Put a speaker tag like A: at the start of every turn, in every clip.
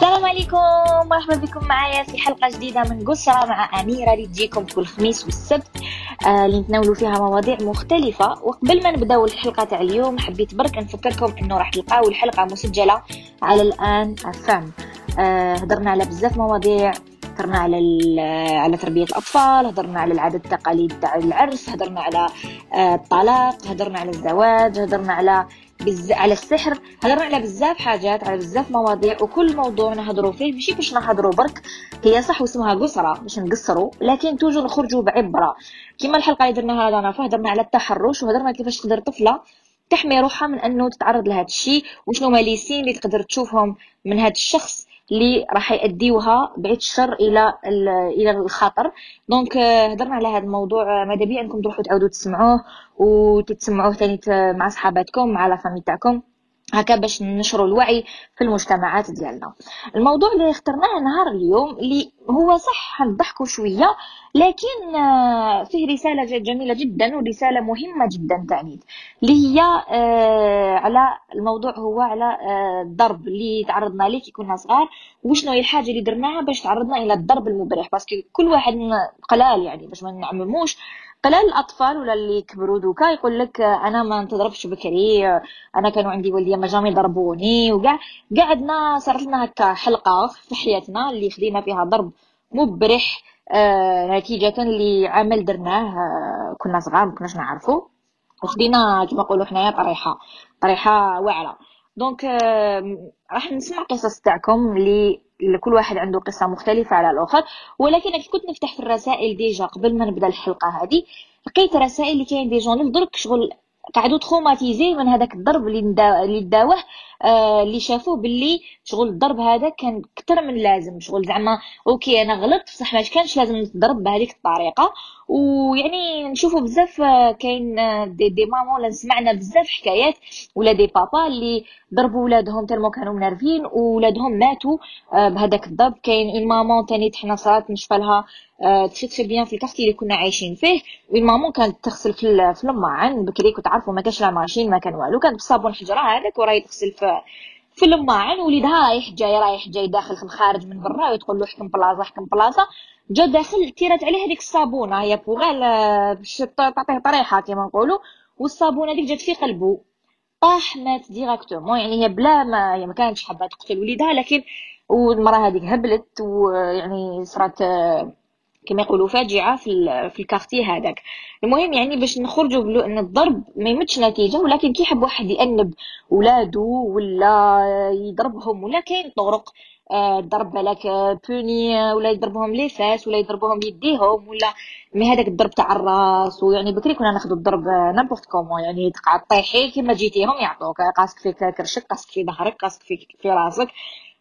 A: السلام عليكم. مرحبا بكم معايا في حلقة جديدة من قصره مع أميرة اللي تجيكم كل خميس والسبت. آه نتناولوا فيها مواضيع مختلفة. وقبل ما نبداو الحلقة تاع اليوم حبيت برك نفكركم إنه راح تلقاو الحلقة مسجلة على الآن افام آه هضرنا على بزاف مواضيع. هضرنا على على تربية الأطفال هضرنا على العادات التقاليد تاع العرس هضرنا على آه، الطلاق هضرنا على الزواج هضرنا على بز... على السحر. هضرنا على بزاف حاجات على بزاف مواضيع وكل موضوع نهضروا فيه ماشي باش نهضروا برك. هي صح واسمها قصرة باش نقصروا لكن toujours نخرجوا بعبرة. كما الحلقة اللي درناها هذا فهضرنا على التحرش وهضرنا كيفاش تقدر طفلة تحمي روحها من أنه تتعرض لهذا الشيء وشنو هما اللي تقدر تشوفهم من هذا الشخص. اللي راح يأديوها بعيد الشر إلى إلى الخطر. donc هضرنا على هذا الموضوع. ماذا بيا؟ انكم تروحوا تعاودوا تسمعوه وتتسمعوه ثاني مع صحاباتكم مع la famille تاعكم هكا باش ننشروا الوعي في المجتمعات ديالنا. الموضوع اللي اخترناه نهار اليوم اللي هو صح نضحكوا شوية لكن آه، فيه رسالة جميلة جدا ورسالة مهمة جدا تعني اللي هي آه، على الموضوع هو على آه، الضرب اللي تعرضنا ليه كي كنا صغار وشنو هي الحاجة اللي درناها باش تعرضنا إلى الضرب المبرح parce que كل واحد قليل يعني باش ما نعمموش. قلال الأطفال ولا اللي كبروا دوكا يقول لك أنا ما نتضربش بكري أنا كانوا عندي والديا ما jamais ضربوني وكاع قعدنا صارت لنا هكا حلقة في حياتنا اللي خدينا فيها ضرب مبرح آه نتيجة العمل اللي درناه آه كنا صغار ما كناش نعرفو وخدينا كما نقولوا حنايا طريحة طريحة واعرة. donc آه راح نسمع قصص تاعكم اللي كل واحد عنده قصة مختلفة على الآخر. ولكن كي كنت نفتح في الرسائل déjà قبل ما نبدأ الحلقة هذه. لقيت رسائل اللي كاين des gens درك شغل قعدوا traumatisés من هذاك الضرب اللي اللي داوه. آه اللي شافوه باللي شغل الضرب هذا كان أكثر من لازم شغل. زعما OK أنا غلطت بصح ما كانش لازم نتضرب بهذيك الطريقة. ويعني نشوفوا بزاف آه، كاين آه، des, des mamans ولا سمعنا بزاف حكايات. ولا des papas اللي ضربوا ولادهم tellement كانوا منرفيين وولادهم ماتوا آه، بهذاك الضرب. كاين une maman تاني حنا صارت نشفى لها très très bien في ال quartier اللي كنا عايشين فيه. une maman كانت تغسل في, الماعن بكري كنتوا عارفوا ما كانش la machine ما كان والو كانت بالصابون حجرة هذاك وراهي تغسل في في الماعن وليدها رايح جاي رايح جاي داخل في الخارج من برا وتقول له حكم بلاصة حكم بلاصة. جا داخل تيرات عليه هذيك الصابونة هي بوغال باش تعطيه طريحة كيما نقولوا. والصابونة هذيك جات في قلبه. طاح مات directement يعني هي بلا ما هي ما كانتش حابة تقتل وليدها لكن والمرأة هذيك هبلت ويعني صرات كما يقولوا فاجعة في في ال quartier هذاك. المهم يعني باش نخرجوا بلو إن الضرب ما يمدش نتيجة ولكن كي يحب واحد يأنب ولادو ولا يضربهم ولا كاين طرق. آه، ضرب بالك punir ولا يضربهم les fesses ولا يضربهم يديهم ولا mais هذاك الضرب تاع الراس. ويعني بكري كنا ناخذ الضرب n'importe comment يعني تقعد طيحي كيما جيتيهم يعطوك قاسك في كرشك قاسك في ظهرك قاسك في في راسك.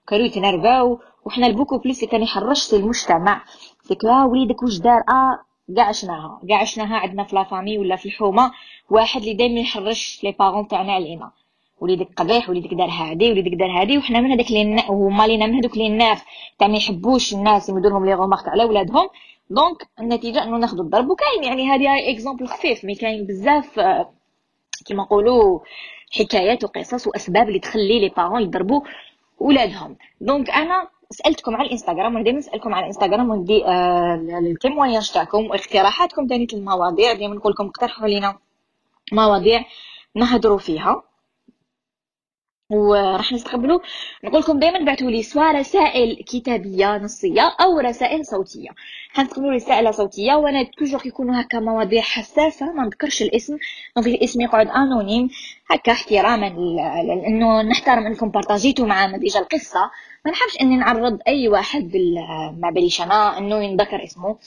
A: كانوا يتنرفاو وحنا ال beaucoup plus كان يحرش المجتمع. ديك آه وليدك واش دار؟ آه كاع عشناها كاع عشناها عندنا في la famille ولا في الحومة. واحد اللي دائما يحرش les parents تاعنا علينا وليدك قبيح وليدك دار هادي وليدك دار هادي وحنا من هذاك اللي هما لينا من هذوك اللي الناس. تاع ما يحبوش الناس يمدوا لهم les remarques على ولادهم. donc النتيجة إنه ناخذ الضرب. وكاين يعني هذه exemple خفيف mais كاين بزاف آه، كيما نقولوا حكايات وقصص وأسباب اللي تخلي les parents يضربوا ولادهم. donc أنا سألتكم على الإنستغرام وأنا نسالكم على الإنستغرام وندي آه ال témoignages تاعكم واقتراحاتكم ثاني المواضيع دائما نقول لكم اقترحوا علينا مواضيع نهضروا فيها. وراح نستقبلوا. نقول لكم دائما بعثوا لي سواء رسائل كتابية نصية أو رسائل صوتية. حنستقبلوا رسائل صوتية وأنا toujours يكونوا هكا مواضيع حساسة ما نذكرش الاسم. donc الاسم يقعد anonyme هكا احتراما لأنه نحترم إنكم بارطاجيتوا معنا déjà القصة. ما نحبش إني نعرض أي واحد بال ما باليش أنا إنه ينذكر اسمه.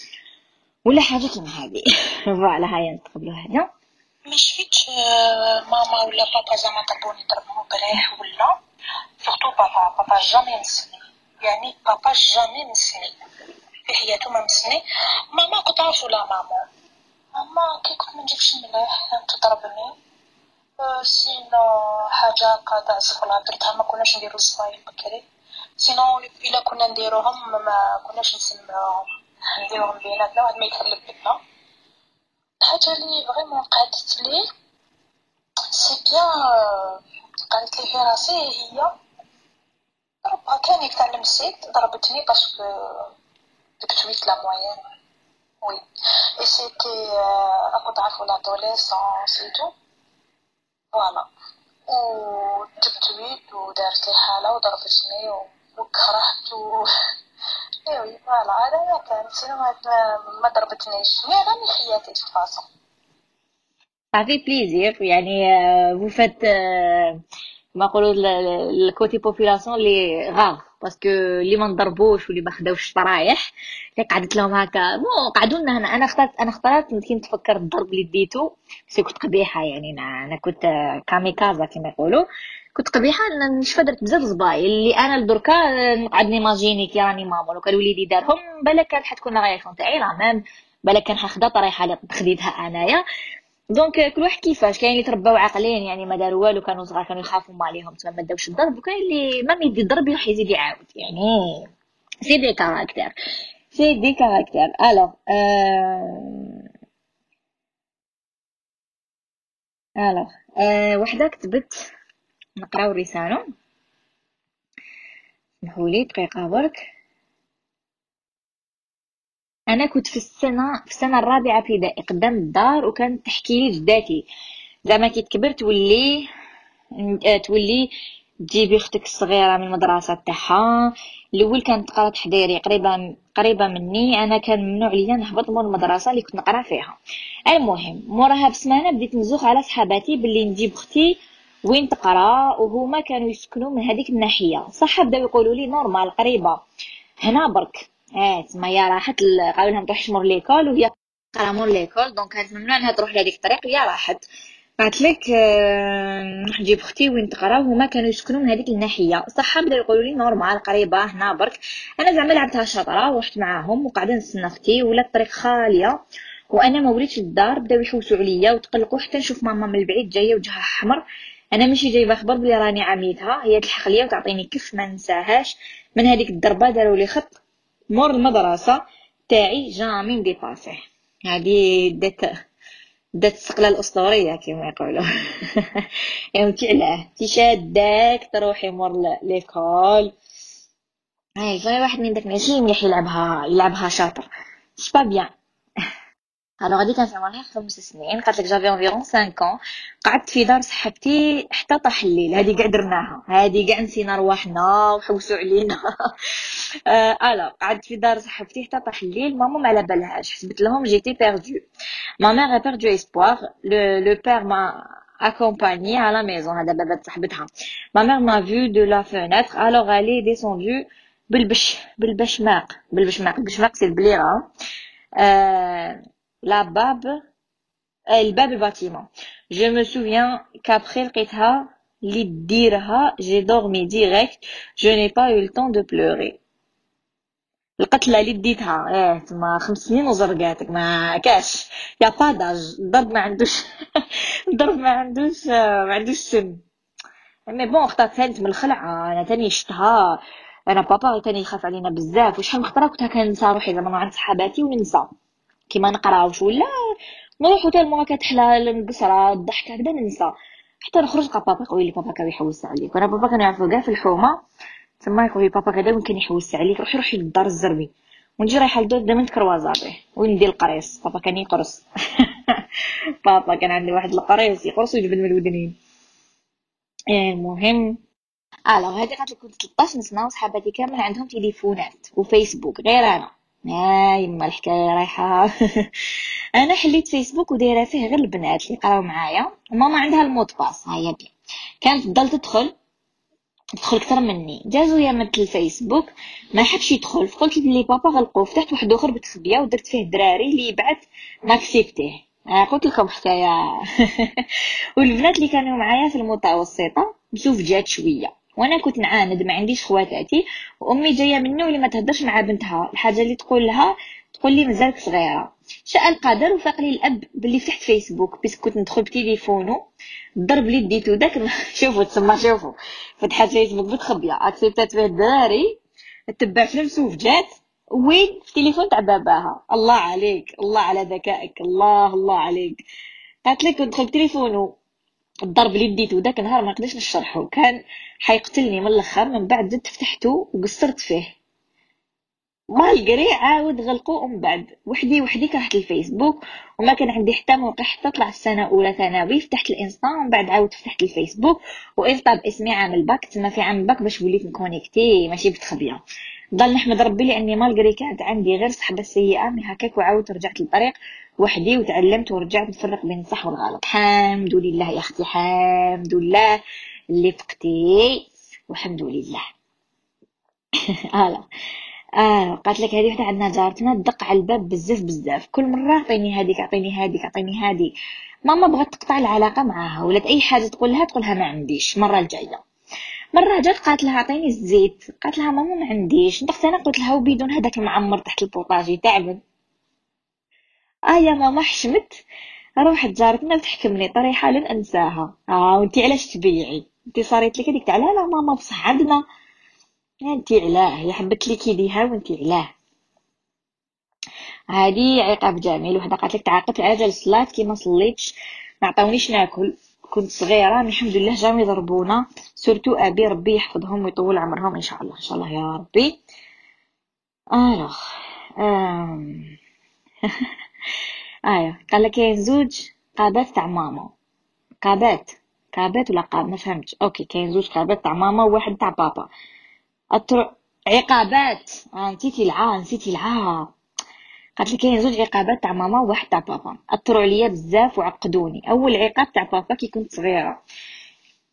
A: ولا حاجة كيما هذه. voilà هيا نتقبلوا هذا
B: ما شفتش ماما ولا بابا زعما ضربوني ضربوني بريح ولا. surtout بابا بابا jamais مسني. يعني بابا jamais مسني. في حياته ما مسني. ماما كنت عارفة لا ماما. ماما كي كنت ما نجيكش مليح تضربني. sinon حاجة هكا تاع الصفلة درتها ما كناش نديرو الصفايل بكري. sinon إلا كنا نديروهم ما كناش نسمعوهم. نديروهم بيناتنا واحد ما يتهلب بينا. الحاجة اللي vraiment قعدت لي c'est bien قالت لي في راسي هي ضربها كان يتعلم السيت ضربتني parce que دكتويت لا موين وي اي سيتي اكو ضعف لادوليسونس اي تو فوالا وتبتويت ودارت لي حالة وضربتني وكرهت و فوالا هذا كان سينو ما ضربتنيش راني خياتي تفاصل
A: صافي بليزير يعني فو فات كما نقولوا الكوتي بوبولاسيون لي غاف باسكو اللي ما نضربوش واللي ما خداوش الشرايح اللي قعدت لهم هكا bon قعدوا لنا هنا أنا اخترت أنا اخترت كي نتفكر الضرب اللي ديتو بس كنت قبيحه يعني أنا كنت كاميكازا كما يقولوا كنت قبيحة نشفى درت بزاف زبايل اللي أنا لدركا نقعد نيماجيني كي راني ماما لو كان وليدي دارهم بالك كانت حتكون réaction تاعي la même بالك كان حخدا طريحه اللي خديتها أنايا. donc كل واحد كيفاش؟ كاين اللي ترباو عاقلين يعني ما داروا والو كانوا صغار كانوا يخافوا ما عليهم تما ما داوش الضرب. وكاين اللي ما يدي الضرب يروح يزيد يعاود. يعني c'est des caractères. c'est des caractères. alors alors وحدة كتبت نقراو رسالة. سمحولي دقيقة برك. أنا كنت في السنة في السنة الرابعة ابتدائي قدام الدار وكانت تحكي لي جداتي. زعما كي تكبر تولي آه، تولي تجيبي أختك الصغيرة من المدرسة تاعها. الأول كانت تقرا تحضيري قريبة قريبة مني. أنا كان ممنوع ليا نهبط من المدرسة اللي كنت نقرا فيها. المهم موراها بسمانة بديت نزوخ على صحاباتي باللي نجيب أختي وين تقرا وهما كانوا يسكنوا من هذيك الناحية. صح بداو يقولوا لي normal قريبة. هنا برك. آه تما هي راحت قالوا لها ما تروحش مور l'école وهي قرا مور l'école. donc كانت ممنوع إنها تروح لهذيك الطريق. هي راحت قالت لك آه، نروح نجيب أختي وين تقرا وهما كانوا يسكنوا من هذيك الناحية. صح بداو يقولوا لي normal قريبة هنا برك. أنا زعما لعبتها شاطرة ورحت معاهم وقاعدة نستنى أختي ولا الطريق خالية. وأنا ما وليتش للدار بداو يحوسوا عليا وتقلقوا حتى نشوف ماما من البعيد جاية وجهها احمر أنا ماشي جايبة خبر بلي راني عميتها هي تلحق ليا وتعطيني كف ما ننساهاش من هذيك الضربة داروا لي خط مور المدرسة تاعي jamais نديباسيه هادي دات دات السقلة الأسطورية كما يقولوا. يعني علاه. تي شاداك تروحي مور l'école. هاي فاي واحد من داك ماشي مليح يلعبها يلعبها شاطر. c'est pas bien alors في عمرها خمس سنين. قالت لك j'avais environ 5 ans. قعدت في دار صاحبتي حتى طاح الليل. هذه كاع درناها. هذه كاع نسينا رواحنا وحوسوا علينا. alors قعدت في دار صاحبتي حتى طاح الليل. ماما ما على بالهاش. حسبت لهم j'étais perdue ما مير a perdu espoir. Le le père m'a accompagné à la maison. ما مير m'a vu de la fenêtre. Alors elle est descendue. بالبش بالبشماق بالبشماق بالبشماق سي البليغه euh, la bab الباب الباتيمون je me souviens qu'après لقيتها اللي ديرها j'ai dormi direct. Je n'ai pas eu le temps de pleurer. القتله اللي ديتها إيه تما خمس سنين وزرقاتك. ما كاش. y a pas d'âge الضرب ما عندوش. الضرب ما عندوش ما عندوش سن. mais bon خطات ثانت من الخلعة. أنا تاني شفتها. أنا بابا تاني يخاف علينا بزاف. وشحال من خطرة كنت كنسى روحي. زعما عند صحاباتي وننسى. كيما نقراوش ولا نروحو حتى المرا كتحلى القصرة الضحك هكذا ننسى. حتى نخرج لقى بابا يقول لي بابا كان يحوس عليك. وأنا بابا كان يعرفو كاع في الحومة. تما يقول لي بابا غدا وين كان يحوس عليك. روحي روحي للدار الزربي. ونجي رايحة لدور دائما croisa به وين ندير القريص. بابا كان يقرص. بابا كان عندي واحد القريص يقرص ويجبد من الودنين المهم. هادي قالت لك كنت 13 سنه وصحاباتي كامل عندهم تليفونات وفيسبوك. غير أنا. يا يما الحكاية رايحة. أنا حليت فيسبوك ودايرة فيه غير البنات اللي قراو معايا. وماما عندها ال mot de passe هيا بيان كانت تضل تدخل تدخل أكثر مني. جازو يامات الفيسبوك ما حبش يدخل. فقلت لي بابا غلقوه فتحت واحد آخر بتخبيه ودرت فيه دراري اللي يبعث ناكسيبتيه آه قلت لكم حكاية. والبنات اللي كانوا معايا في المتوسطة مسوفجات شوية. وأنا كنت نعاند ما عنديش خواتاتي وأمي جاية منه اللي ما تهدرش مع بنتها. الحاجة اللي تقول لها تقول لي مازالك صغيرة. شاء القدر وفاق لي الأب باللي فتحت فيسبوك parce que كنت ندخل بتليفونو الضرب اللي ديتو داك شوفوا تسمى شوفوا. فتحت فيسبوك بتخبيه اكسبتات فيه الدراري؟ تبع فلوس وفجات وين؟ في تليفون تاع باباها. الله عليك. الله على ذكائك. الله الله عليك. قالت لك ندخل بتليفونو الضرب اللي ديتو داك النهار ما نقدرش نشرحو كان حيقتلني من الأخر من بعد زدت فتحتو وقصرت فيه. malgré عاود غلقو ومن بعد. وحدي وحدي كرهت الفيسبوك وما كان عندي حتى موقع حتى طلع السنة اولى ثانوي فتحت الإنستا ومن بعد عاود فتحت الفيسبوك. وإنستا باسمي عامل باك تما في عامل باك باش وليت ن connecter ماشي بتخبية. ضل نحمد ربي لأني malgré كانت عندي غير صحبه سيئة mais هكاك وعاودت رجعت للطريق وحدي وتعلمت ورجعت نفرق بين الصح والغلط. الحمد لله يا أختي الحمد لله اللي فقتي والحمد لله. هلا آه قالت لك هذه وحدة عندنا جارتنا تدق على الباب بزاف بزاف. كل مرة عطيني هذيك عطيني هذيك عطيني هذه ماما بغات تقطع العلاقة معاها ولات أي حاجة تقولها تقولها ما عنديش المره الجاية. مرة جات قالت لها عطيني الزيت. قالت لها ماما ما عنديش. ندخت أنا قلت لها وبدون هذاك المعمر تحت البوطاجي تعبت. آه يا ماما حشمت. روحت جارتنا وتحكمني طريحة لن أنساها. آه وانتي علاش تبيعي؟ انتي صاريت لك هذيك تاع لا لا ماما بصح عندنا. انتي علاه. هي حبت لك يديها وانتي علاه. هادي عقاب جميل. وحده قالت لك تعاقبت على جال الصلاه كي ما صليتش. ما عطاونيش ناكل. كنت صغيرة الحمد لله jamais يضربونا. surtout أبي ربي يحفظهم ويطول عمرهم إن شاء الله إن شاء الله يا ربي. alors. ايوا قال لك كاين زوج قابات تاع ماما. قابات. قابات ولا قاب؟ ما فهمتش. OK كاين زوج قابات تاع ماما وواحد تاع بابا. أطر... عقابات. آه نسيتي العا نسيتي العا قالت لي كاين زوج عقابات تاع ماما وواحد تاع بابا. اثروا عليا بزاف وعقدوني. أول عقاب تاع بابا كي كنت صغيرة.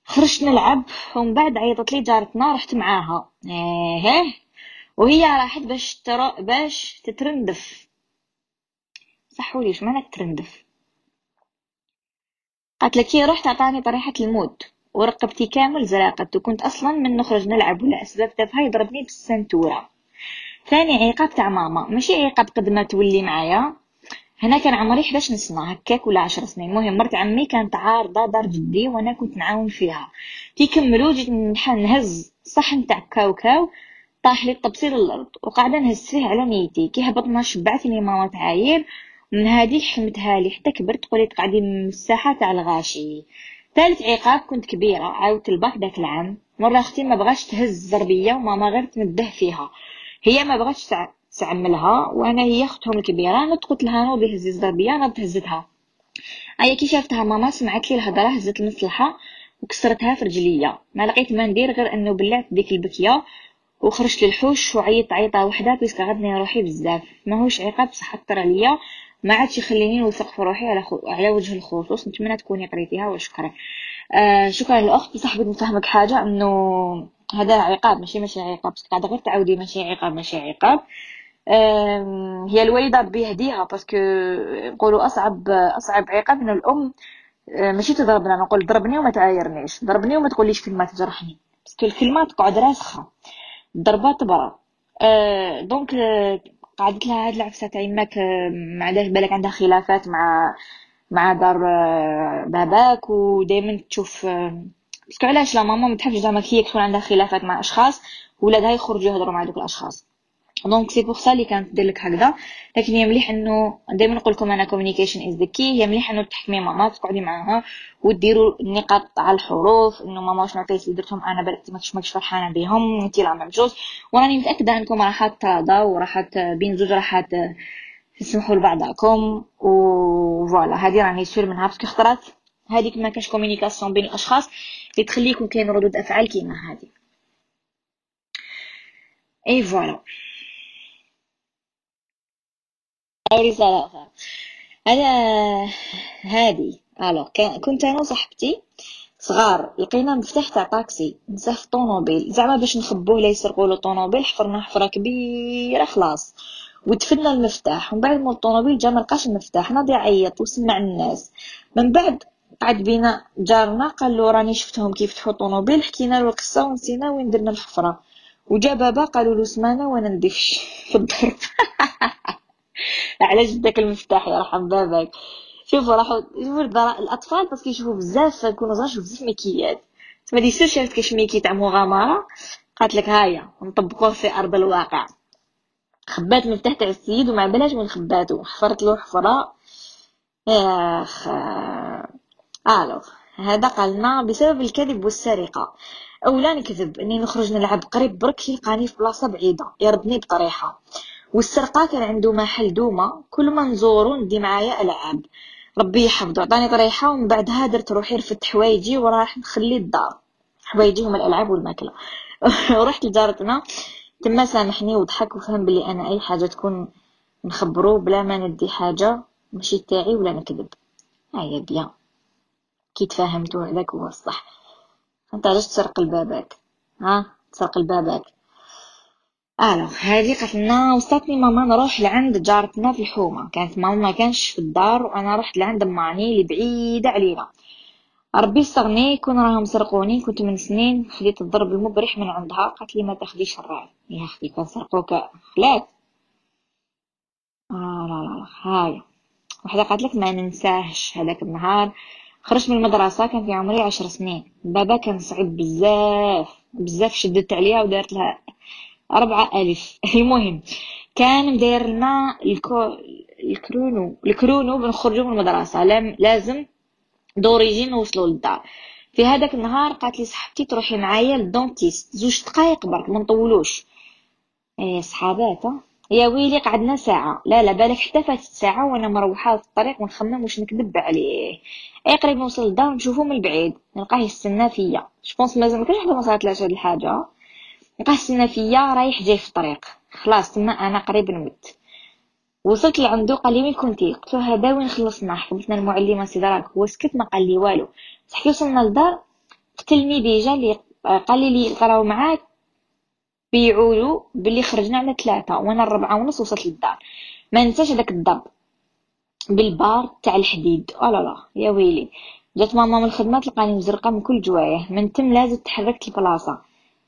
A: خرجت نلعب ومن بعد عيطت لي جارتنا رحت معاها. إيه وهي راحت باش ترى باش تترندف. صحوا لي معنى ترندف. قالت لك كي رحت عطاني طريحة الموت. ورقبتي كامل زرقت وكنت أصلا من نخرج نلعب ولا أسباب تافهة يضربني بالسنتورة. ثاني عقاب تاع ماما. ماشي عقاب قد ما تولي معايا. هنا كان عمري 11 سنه هكاك ولا 10 سنين. المهم مرت عمي كانت عارضة دار جدي وأنا كنت نعاون فيها. كي كملوا جيت نهز صحن تاع كاوكاو طاح لي الطبسيل الأرض وقاعدة نهز فيه على نيتي. كي هبطنا شبعتني ماما تعاير من هذه حمتها لي. حتى كبرت قولي تقعدي من الساحه تاع الغاشي. ثالث عقاب كنت كبيرة. عاودت الباك داك العام. مرة أختي ما بغاش تهز ضربيه وماما غير تنده فيها. هي ما بغاتش تعملها وأنا هي أختهم الكبيرة أنا قلت لها نوضي هزي الزربيه أنا هزتها ايا كي شافتها ماما سمعت لي الهضرة هزت المصلحه وكسرتها في رجليا. ما لقيت ما ندير غير إنه بلعت ديك البكية وخرجت للحوش وعيطت عيطة وحدة parce que غاضتني روحي بزاف. ماهوش عقاب بصح اثر عليا ما عادش يخليني نوثق في روحي على خو... على وجه الخصوص. نتمنى تكوني قريتيها وشكرا. آه شكرا للاخت بصح بغيت نفهمك حاجة إنه هذا عقاب ماشي ماشي عقاب. بس قاعدة غير تعاودي ماشي عقاب ماشي عقاب. هي الوالدة بيهديها parce que نقولوا أصعب أصعب عقاب من الأم آه، ماشي تضربنا نقول ضربني وما تعايرنيش. ضربني وما تقوليش كلمة تجرحني. parce que الكلمة تقعد راسخة. الضربه تبرى donc آه، قعدت لها هاد العفسة تاع يماك ما عندهاش بالك عندها خلافات مع مع دار باباك ودائما تشوف parce que علاش لا ماما ما تحبش زعما كي تكون عندها خلافات مع أشخاص ولادها يخرجوا يهضروا مع دوك الأشخاص. donc c'est pour ça اللي كانت دير لك هكذا. لكن هي مليح إنه دائما نقول لكم أنا communication is the key هي مليح إنه تحكمي ماما تقعدي معاها وديروا النقاط على الحروف إنه ماما واش نعطيك اللي درتهم؟ أنا بالك ما ماكش فرحانة بهم انت لا جوج وراني متأكدة إنكم راح تراضى وراح بين زوج راح تسمحوا لبعضكم و voilà هذه راني sûre منها parce que خطرات هذيك ما كاش communication بين الأشخاص اللي تخليكم كاين ردود أفعال كيما هذه. et voilà رسالة أخرى. أنا هادي alors كنت أنا وصاحبتي صغار لقينا مفتاح تاع طاكسي نساه في زعما باش نخبوه لا يسرقوا له طونوبيل حفرنا حفرة كبيرة خلاص. ودفنا المفتاح ومن بعد مول الطونوبيل جا ملقاش المفتاح ناضي يعيط وسمع الناس. من بعد قعد بينا جارنا قال له راني شفتهم كيف فتحوا طونوبيل حكينا له القصة ونسينا وين درنا الحفرة. وجا بابا قالوا له سمانه وأنا ندفش في الضرب على جدك المفتاح يرحم بابك شوفوا راحوا الأطفال parce que يشوفوا بزاف كونوا صغار يشوفوا بزاف ميكيات. تما c'est sûr شافت كاش ميكي تاع مغامره قالت لك هايا نطبقوه في أرض الواقع. خبات المفتاح تاع السيد وما بلاش من خباتو. حفرت له حفرة. اخ alors. هذا قالنا بسبب الكذب والسرقة. اولا نكذب إني نخرج نلعب قريب برك يلقاني في بلاصة بعيدة يردني بطريحه والسرقة كان عنده محل دومة كل ما نزورو ندي معايا ألعاب. ربي يحفظه. عطاني طريحه ومن بعدها درت روحي رفدت حوايجي وراح نخلي الدار. حوايجي هما الألعاب والماكلة. ورحت لجارتنا. تما سامحني وضحك وفهم بلي أنا أي حاجة تكون نخبرو بلا ما ندي حاجة ماشي تاعي ولا نكذب. هيا بيان كي تفاهمتو هذاك هو الصح أنت علاش تسرق لباباك ها؟ تسرق لباباك ألو هذه قالت لنا وصلتني ماما نروح لعند جارتنا في الحومة. كانت ماما ما كانش في الدار وأنا رحت لعند ماني اللي بعيدة علينا. ربي يستغني كون راهم سرقوني كنت من سنين خديت الضرب المبرح من عندها قالت لي ما تاخديش الراي يا أختي كان سرقوك. خلاك آه لا لا لا. هاي. وحده قالت لك ما ننساهش هذاك النهار. خرجت من المدرسة كان في عمري عشر سنين. بابا كان صعيب بزاف بزاف شددت عليها ودارت لها أربعة ألف المهم كان مداير لنا ال chro... ال chrono ال chrono بنخرجوا من المدرسة. لازم درجين نوصلوا للدار. في هذاك النهار قالت لي صاحبتي تروحي معايا لل dentiste زوج دقايق برك ما نطولوش. إيه صحابات يا ويلي قعدنا ساعة. لا لا بالك حتى فاتت ساعة وأنا مروحة في الطريق ونخمم واش نكذب عليه. أي قريب نوصل للدار نشوفو من البعيد. نلقاه يستنى فيا. je pense مازال مكانش حدا ما صارتلاش هاد الحاجة نلقاه يستنى فيا رايح جاي في الطريق. خلاص تما أنا قريب نمت وصلت لعندو قال لي وين كنتي؟ قلت له هذا وين خلصنا؟ حكمتنا المعلمه سي دراك هو سكت ما قال لي والو. صح وصلنا للدار. قتلني بيجا اللي قال لي لي معاك. بيعولو باللي خرجنا على ثلاثة وأنا الربعة ونص وصلت للدار. ما ننساش هذاك الضرب بالبار تاع الحديد. آه لا لا يا ويلي. جات ماما من الخدمة تلقاني مزرقة من كل جوايه من تم لازم تحركت البلاصة.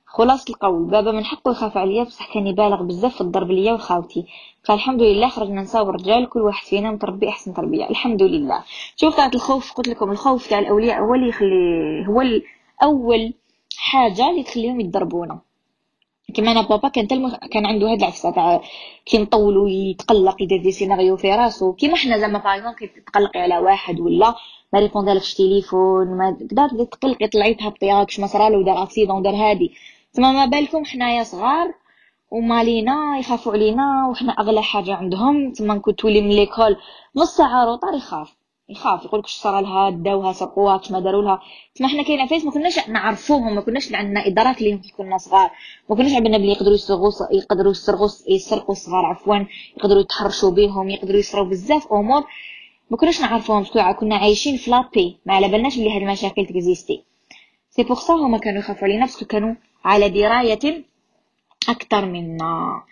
A: خلاص القول بابا من حقه يخاف عليا بصح كان يبالغ بزاف في الضرب ليا وخاوتي قال الحمد لله خرجنا نساء ورجال كل واحد فينا متربي أحسن تربية. الحمد لله. شوف طاعة الخوف قلت لكم الخوف تاع الأولياء هو اللي يخلي هو أول حاجة اللي تخليهم يتضربونا. كما أنا بابا كان تلم... كان عنده هاد العفسة تاع كي نطول ويتقلق يدير des scénarios في راسو. كيما حنا زعما باغ كي تقلقي على واحد ولا ما ريبوندالكش تليفون ما تقدر تقلقي طلعي تهبطي راكش ما صرالو دار اكسيدون دار هادي. تما ما بالكم حنايا صغار ومالينا يخافوا علينا وحنا أغلى حاجة عندهم. تما كنت تولي من l'école نص ساعة retard يخاف. يخاف يقول لك صرا لها؟ داوها سرقوها كش ما داروا لها؟ تما حنا كاين عفايس ما كناش نعرفوهم ما كناش عندنا ادراك ليهم كي كنا صغار ما كناش عندنا بلي يقدروا يسرقوا يقدروا يسرقوا يسرقوا الصغار عفوا يقدروا يتحرشوا بهم يقدروا يصراو بزاف أمور ما كناش نعرفوهم كنا عايشين في la paix ما على بالناش بلي هاد المشاكل تكزيستي. c'est pour ça هما كانوا يخافوا علينا parce que كانوا على دراية أكثر منا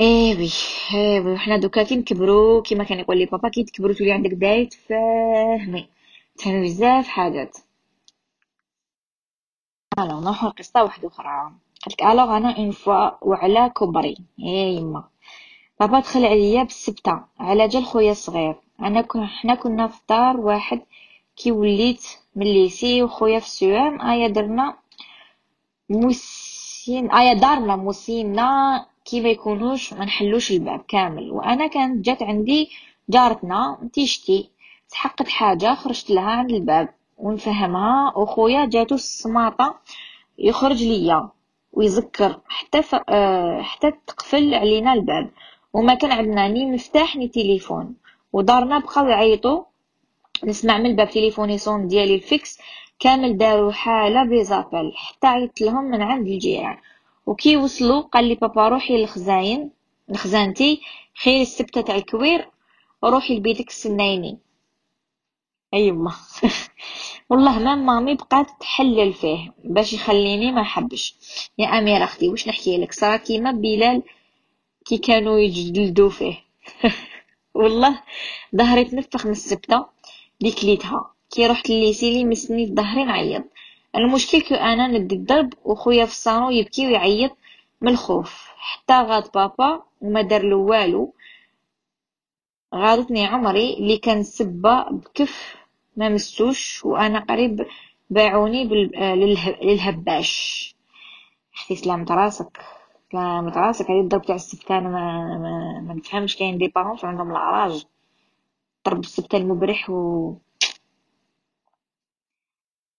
A: eh oui eh oui وحنا دوكا كي نكبرو كيما كان يقول لي بابا كي تكبرو تولي عندك دراية تفهمي تفهمي بزاف حاجات. alors نروحو لقصة واحدة أخرى. قالك alors أنا une fois وعلى كبري. يا يما. بابا دخل عليا بالسبتة على جال خويا الصغير. أنا كنا حنا كنا في دار واحد كي وليت من lycée وخويا في ال CEM آيا دارنا موصيين آيا دارنا موصيينا كي ما يكونوش ما نحلوش الباب كامل. وأنا كانت جات عندي جارتنا تيشتي تحقت حاجة خرجت لها عند الباب ونفهمها. وخويا جاتو السماطة يخرج ليا ويذكر حتى ف... آه، حتى تقفل علينا الباب. وما كان عندنا ni مفتاح ni تليفون. ودارنا بقاو يعيطوا نسمع من الباب تليفون يصوني ديالي ال fixe. كامل داروا حالة بيزابل. حتى عيطت لهم من عند الجيران. وكي وصلوا قال لي بابا روحي للخزاين لخزانتي خير السبتة تاع ال cuir روحي لبيتك استنايني ايما والله ما مامي بقات تحلل فيه باش يخليني ما حبش يا اميره أختي واش نحكي لك؟ صرا كيما بلال كي كانوا يجلدوا فيه. والله ظهري تنفخ من السبتة ديك ليتها كي رحت لل lycée لي مسني ظهري نعيط المشكل que أنا ندي الضرب وخويا في الصالون يبكي ويعيط من الخوف. حتى غاد بابا وما دار له والو غالتني عمري اللي كان سبة بكف ما مستوش وأنا قريب باعوني للهباش. أختي سلامة راسك سلامة راسك. هذه الضرب تاع السبتان ما, ما, ما نفهمش كاين دي بارونس عندهم العراج. ضرب السبتان مبرح و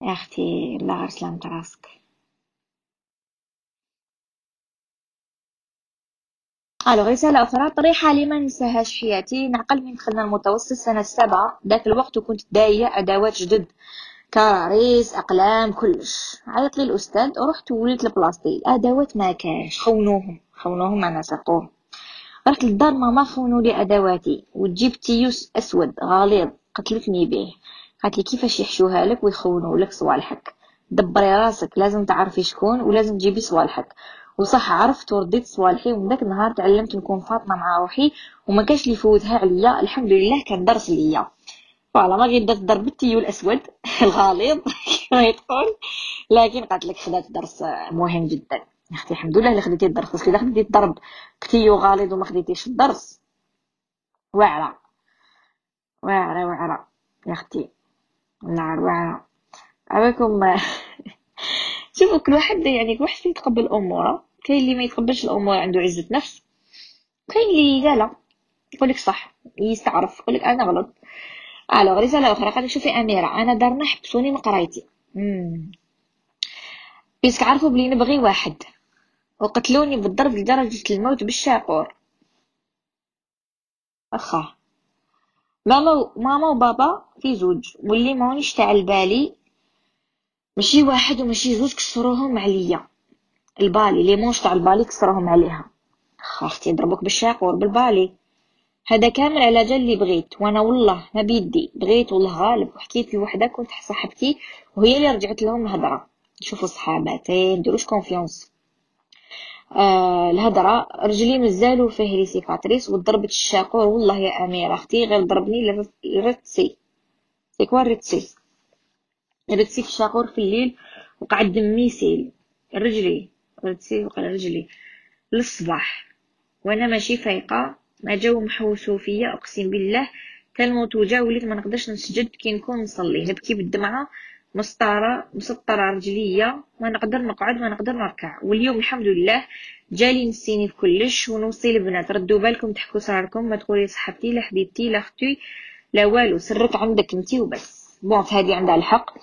A: يا أختي الله غير سلامة راسك ألو رسالة أخرى. طريحة لي ما ننساهاش حياتي نعقل من دخلنا المتوسط سنة السابعة. ذاك الوقت وكنت داية أدوات جدد. كراريس أقلام كلش. عيط لي الأستاذ ورحت وليت لبلاصتي الأدوات ما كاش. خونوهم. خونوهم أنا سرقوهم رحت للدار ماما خونوا لي أدواتي. وتجيب تيوس أسود غليظ قتلتني به. قالت لي كيفاش يحشوها لك ويخونوا لك صوالحك. دبري راسك لازم تعرفي شكون ولازم تجيبي صوالحك. وصح عرفت ورديت صوالحي ومن داك النهار تعلمت نكون فاطنة مع روحي وما كاش اللي يفوتها عليا. الحمد لله كان درس ليا. voilà ما غير درت ضرب ال tuyau الأسود الغليظ كما يقول لكن قالت لك خدات درس مهم جدا. أختي الحمد لله اللي خديتي الدرس. إذا خديتي الضرب ك tuyau غليظ وما خديتيش الدرس. واعرة. واعرة واعرة. يا أختي. النار واعره عليكم شوفوا كل واحد يعني كل واحد يتقبل اموره كاين اللي ما يتقبلش الأمور عنده عزة نفس. كاين اللي لا لا يقول لك صح يستعرف يقول لك أنا غلط. ألو رساله أخرى قال شوفي أميرة. أنا دارنا حبسوني من قرايتي. بيسك عرفوا بلي نبغي واحد. وقتلوني بالضرب لدرجة الموت بالشاقور. أخا. ماما ماما وبابا في زوج. واللي ماونيش تاع البالي ماشي واحد وماشي زوج كسروهم عليا. البالي ليمونش تاع البالي كسرهم عليها. أختي يضربوك بالشاقور بالبالي هذا كامل على جال اللي بغيت. وأنا والله ما بيدي. بغيت والله غالب وحكيت لوحده كنت صاحبتي وهي اللي رجعت لهم الهضرة. شوفوا صحاباتي نديروش كونفيونس آه الهضره رجلي مزالو فيه لي سيكاتريس وضربت الشاقور والله يا أميرة أختي غير ضربني لرتسي سيكوا رتسي رتسي في الشاقور في الليل وقعد دمي يسيل رجلي ردتي وقال رجلي. للصباح وأنا ماشي فايقة ما جاو محوسو فيا أقسم بالله كنموت وجا وليت ما نقدرش نسجد كي نكون نصلي. نبكي بالدمعة مسطره رجليا ما نقدر نقعد ما نقدر نركع. واليوم الحمد لله جالي نسيني في كلش ونوصي البنات ردوا بالكم تحكوا صراركم ما تقولي صاحبتي لا حبيبتي لا أختي لا والو. سرك عندك انتي وبس. bon هذه عندها الحق.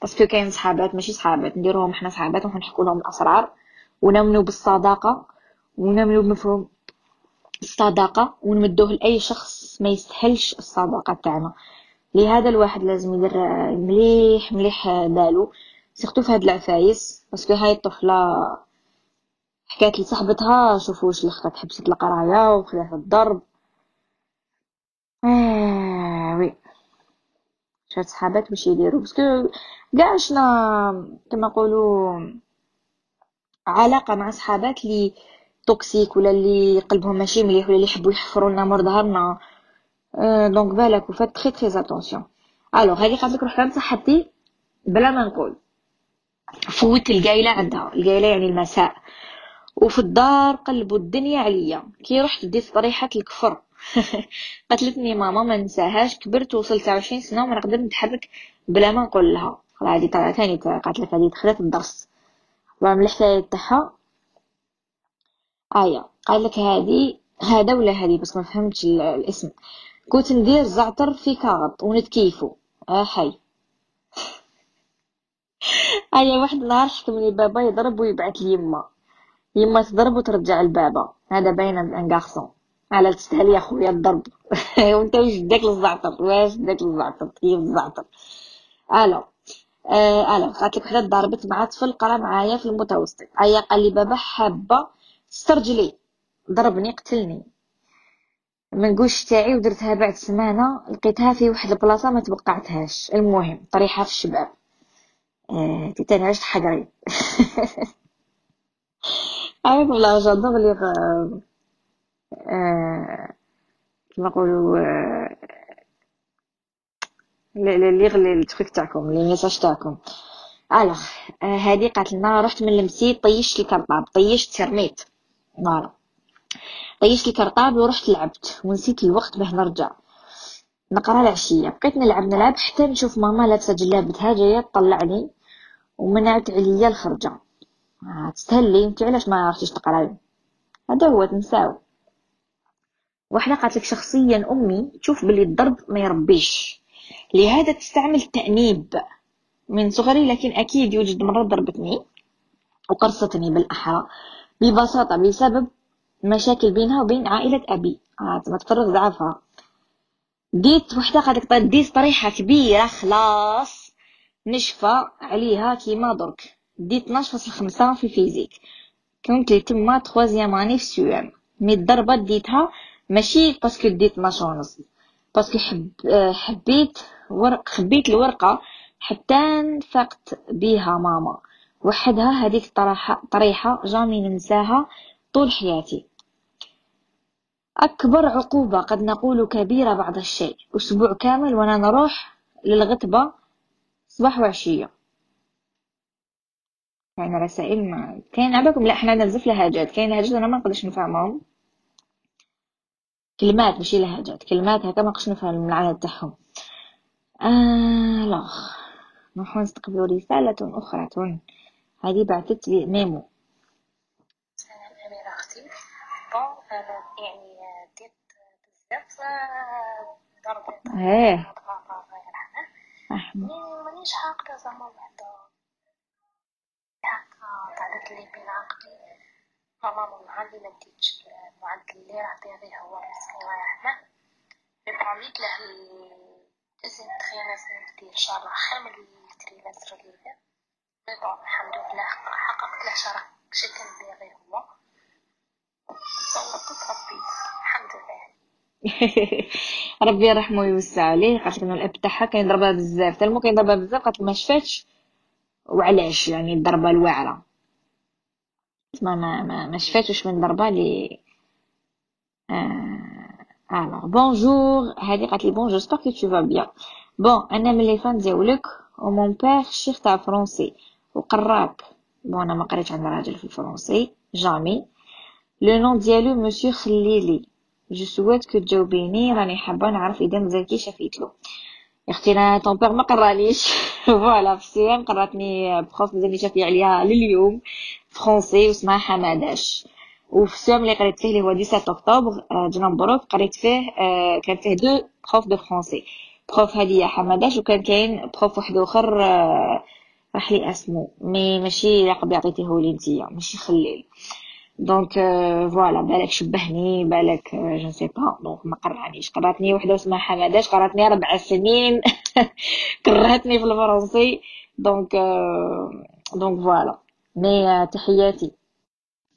A: parce que كاين صحابات ماشي صحابات. نديروهم حنا صحابات ونحكوا لهم الأسرار. ونمنوا بالصداقة. ونمنوا بمفهوم الصداقة. ونمدوه لأي شخص ما يستحلش الصداقة تاعنا. لهذا الواحد لازم يدير مليح مليح بالو surtout في هاد العفايس parce que هاي الطفلة حكات لصاحبتها شوفوا واش اللي خطات حبست القراية وخلات الضرب. ah oui. شات صحابات واش يديروا parce que كاع شنا كما نقولوا علاقة مع صحابات لي toxiques ولا اللي قلبهم ماشي مليح ولا اللي يحبوا يحفروا لنا مور ظهرنا. donc بالك وفات très très attention alors هذه قالت لك روح عند صاحبتي بلا ما نقول. فوت القايلة عندها. القايلة يعني المساء. وفي الدار قلبوا الدنيا عليا. كي رحت بديت طريحة الكفر. قتلتني ماما ما ننساهاش. كبرت وصلت عشرين سنة وما نقدر نتحرك بلا ما نقول لها. هذه ثاني قالت لك هذه دخلت الدرس. بعمل الحكاية تاعها آية. قال لك هذه هذا ولا هذه؟ بس ما فهمتش الاسم. كنت ندير زعتر في كاغط ونتكيفو. آه حي. آية واحد النهار حكمني بابا يضرب ويبعث لي يما. يما تضرب وترجع البابا هذا باين أن غارسون على تستاهل يا خويا الضرب. وأنت واش داك الزعتر؟ واش داك الزعتر؟ طيب الزعتر؟ ألو. آه أنا قالت لك وحده ضربت مع طفل قرا معايا في المتوسط. أيا قال لي بابا حابة استرجلي ضربني قتلني. من قوش تاعي ودرتها بعد سمانة لقيتها في واحد البلاصة ما تبقعتهاش المهم طريحة في الشباب. آه تاني عشت حقري عارف والله j'adore les آه كيما نقولوا آه اللي يغلي التخيك تاعكم les messages تاعكم. alors هادي قالت لنا رحت من المسيد طيشت الكرطابل طيشت رميت voilà طيشت الكرطابل ورحت لعبت ونسيت الوقت باه نرجع. نقرأ العشيه بقيت نلعب نلعب حتى نشوف ماما لابسة جلابتها جاية تطلعني ومنعت عليا الخرجة. آه تستهلي. انت علاش ما عرفتيش تقراي هذا هو تنساو. واحدة قالت لك شخصيا أمي تشوف باللي الضرب ما يربيش. لهذا تستعمل التأنيب من صغري لكن أكيد يوجد مرة ضربتني وقرصتني بالأحرى. ببساطة بسبب مشاكل بينها وبين عائلة أبي. آه تفرغ زعفها ديت وحدة قالت لك ديت طريحة كبيرة خلاص. نشفى عليها كيما درك. ديت 12.5 في physique كنت تما troisième اني في CEM mais الضربة ديتها ماشي parce que ديت 12 ونص parce que خب خبيت ورق خبيت الورقة حتى نفقت بيها ماما. وحدها هذيك الطريحة طريحة jamais ننساها طول حياتي. أكبر عقوبة قد نقول كبيرة بعض الشيء. أسبوع كامل وأنا نروح للغتبة صباح وعشية. يعني رسائل ما كاين عباكم لا إحنا نزف لهجات كاين لهجات أنا ما نقدرش نفهمهم كلمات ماشي لهجات كلمات هكا ما نقدرش نفهم المعنى تاعهم. آه لا. نروح نستقبل رسالة أخرى. هذه بعثت لي ميمو.
B: سلام أميرة أختي. بون بزاف ضربات
A: إيه.
B: بابا الله يرحمه mais مانيش عاقلة زعما وحدة هكا تعدت لي بين عقلي ماما من نهار اللي ما ديتش المعدل اللي راه باغي هو مسكين الله يرحمه mais promet له لازم trimestre ندير شهر خير من ال trimestre اللي فات mais bon الحمد لله حققت له شرح شي كان باغي هو صوتت ربي الحمد لله
A: ربي يرحمه ويوسع عليه. قالت إنه الأب تاعها كان يضربها بزاف. تالمو كان يضربها بزاف قالت ما شفاتش وعلاش يعني الضربة الواعرة؟ ما ما ما, ما شفاتش من ضربة لي. آه... alors bonjour. هذه قالت لي bonjour j'espère que tu vas bien. Bon أنا من لي فان ديالك ومون بير شيخ تاع فرونسي وقراك. بون أنا ما قريتش عند راجل في الفرنسي. جامي لو نون ديالو مسيو خليلي جو سويت كو تجاوبيني راني حابه نعرف اذا مازال كي شفيتلو يا أختي أنا طون بيغ ما قراليش فوالا في السيام قراتني بروف مازالني شافي عليها لليوم فرونسي واسمها حماداش وفي السيام اللي قريت فيه اللي هو 17 اكتوبر جنا مبروك قريت فيه كان فيه دو بروف دو فرونسي بروف هادي حماداش وكان كاين بروف واحد اخر راح لي اسمو mais ماشي لقب عطيتيهولي نتيا ماشي خليل donc voilà بالك شبهني بالك je sais pas donc ما قرانيش قراتني وحده اسمها حماداش قراتني ربع سنين كرهتني في ال français donc donc voilà mais تحياتي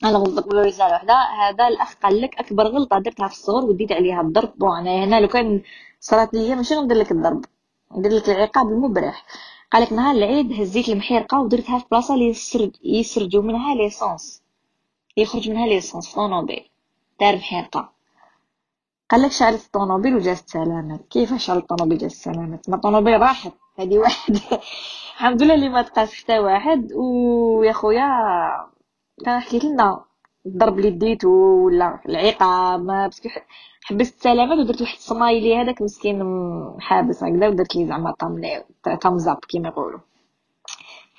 A: أنا غلطت نقول رساله واحدة هذا الاخ قال لك اكبر غلطه درتها في الصغر وديت عليها الضرب bon هنا لو كان صرات لي ماشي غندير لك الضرب ندير لك العقاب المبرح قال لك نهار العيد هزيت المحيرقه ودرتها في بلاصه اللي يسرج يسرجوا منها l'essence يخرج منها l'essence طونوبيل. دار محيرقه قال لك شعلت الطونوبيل وجات سلامات كيفاش شعلت الطونوبيل جات سلامات ما الطونوبيل راحت. هذه واحد. الحمد لله اللي ما تقاس حتى واحد. ويا خويا كان حكيت لنا الضرب اللي ديتو ولا العقاب. باسكو حبست سلامات ودرت واحد الصمايلي هذاك مسكين حابس هكذا ودرت لي زعما طامزاب كيما يقولوا.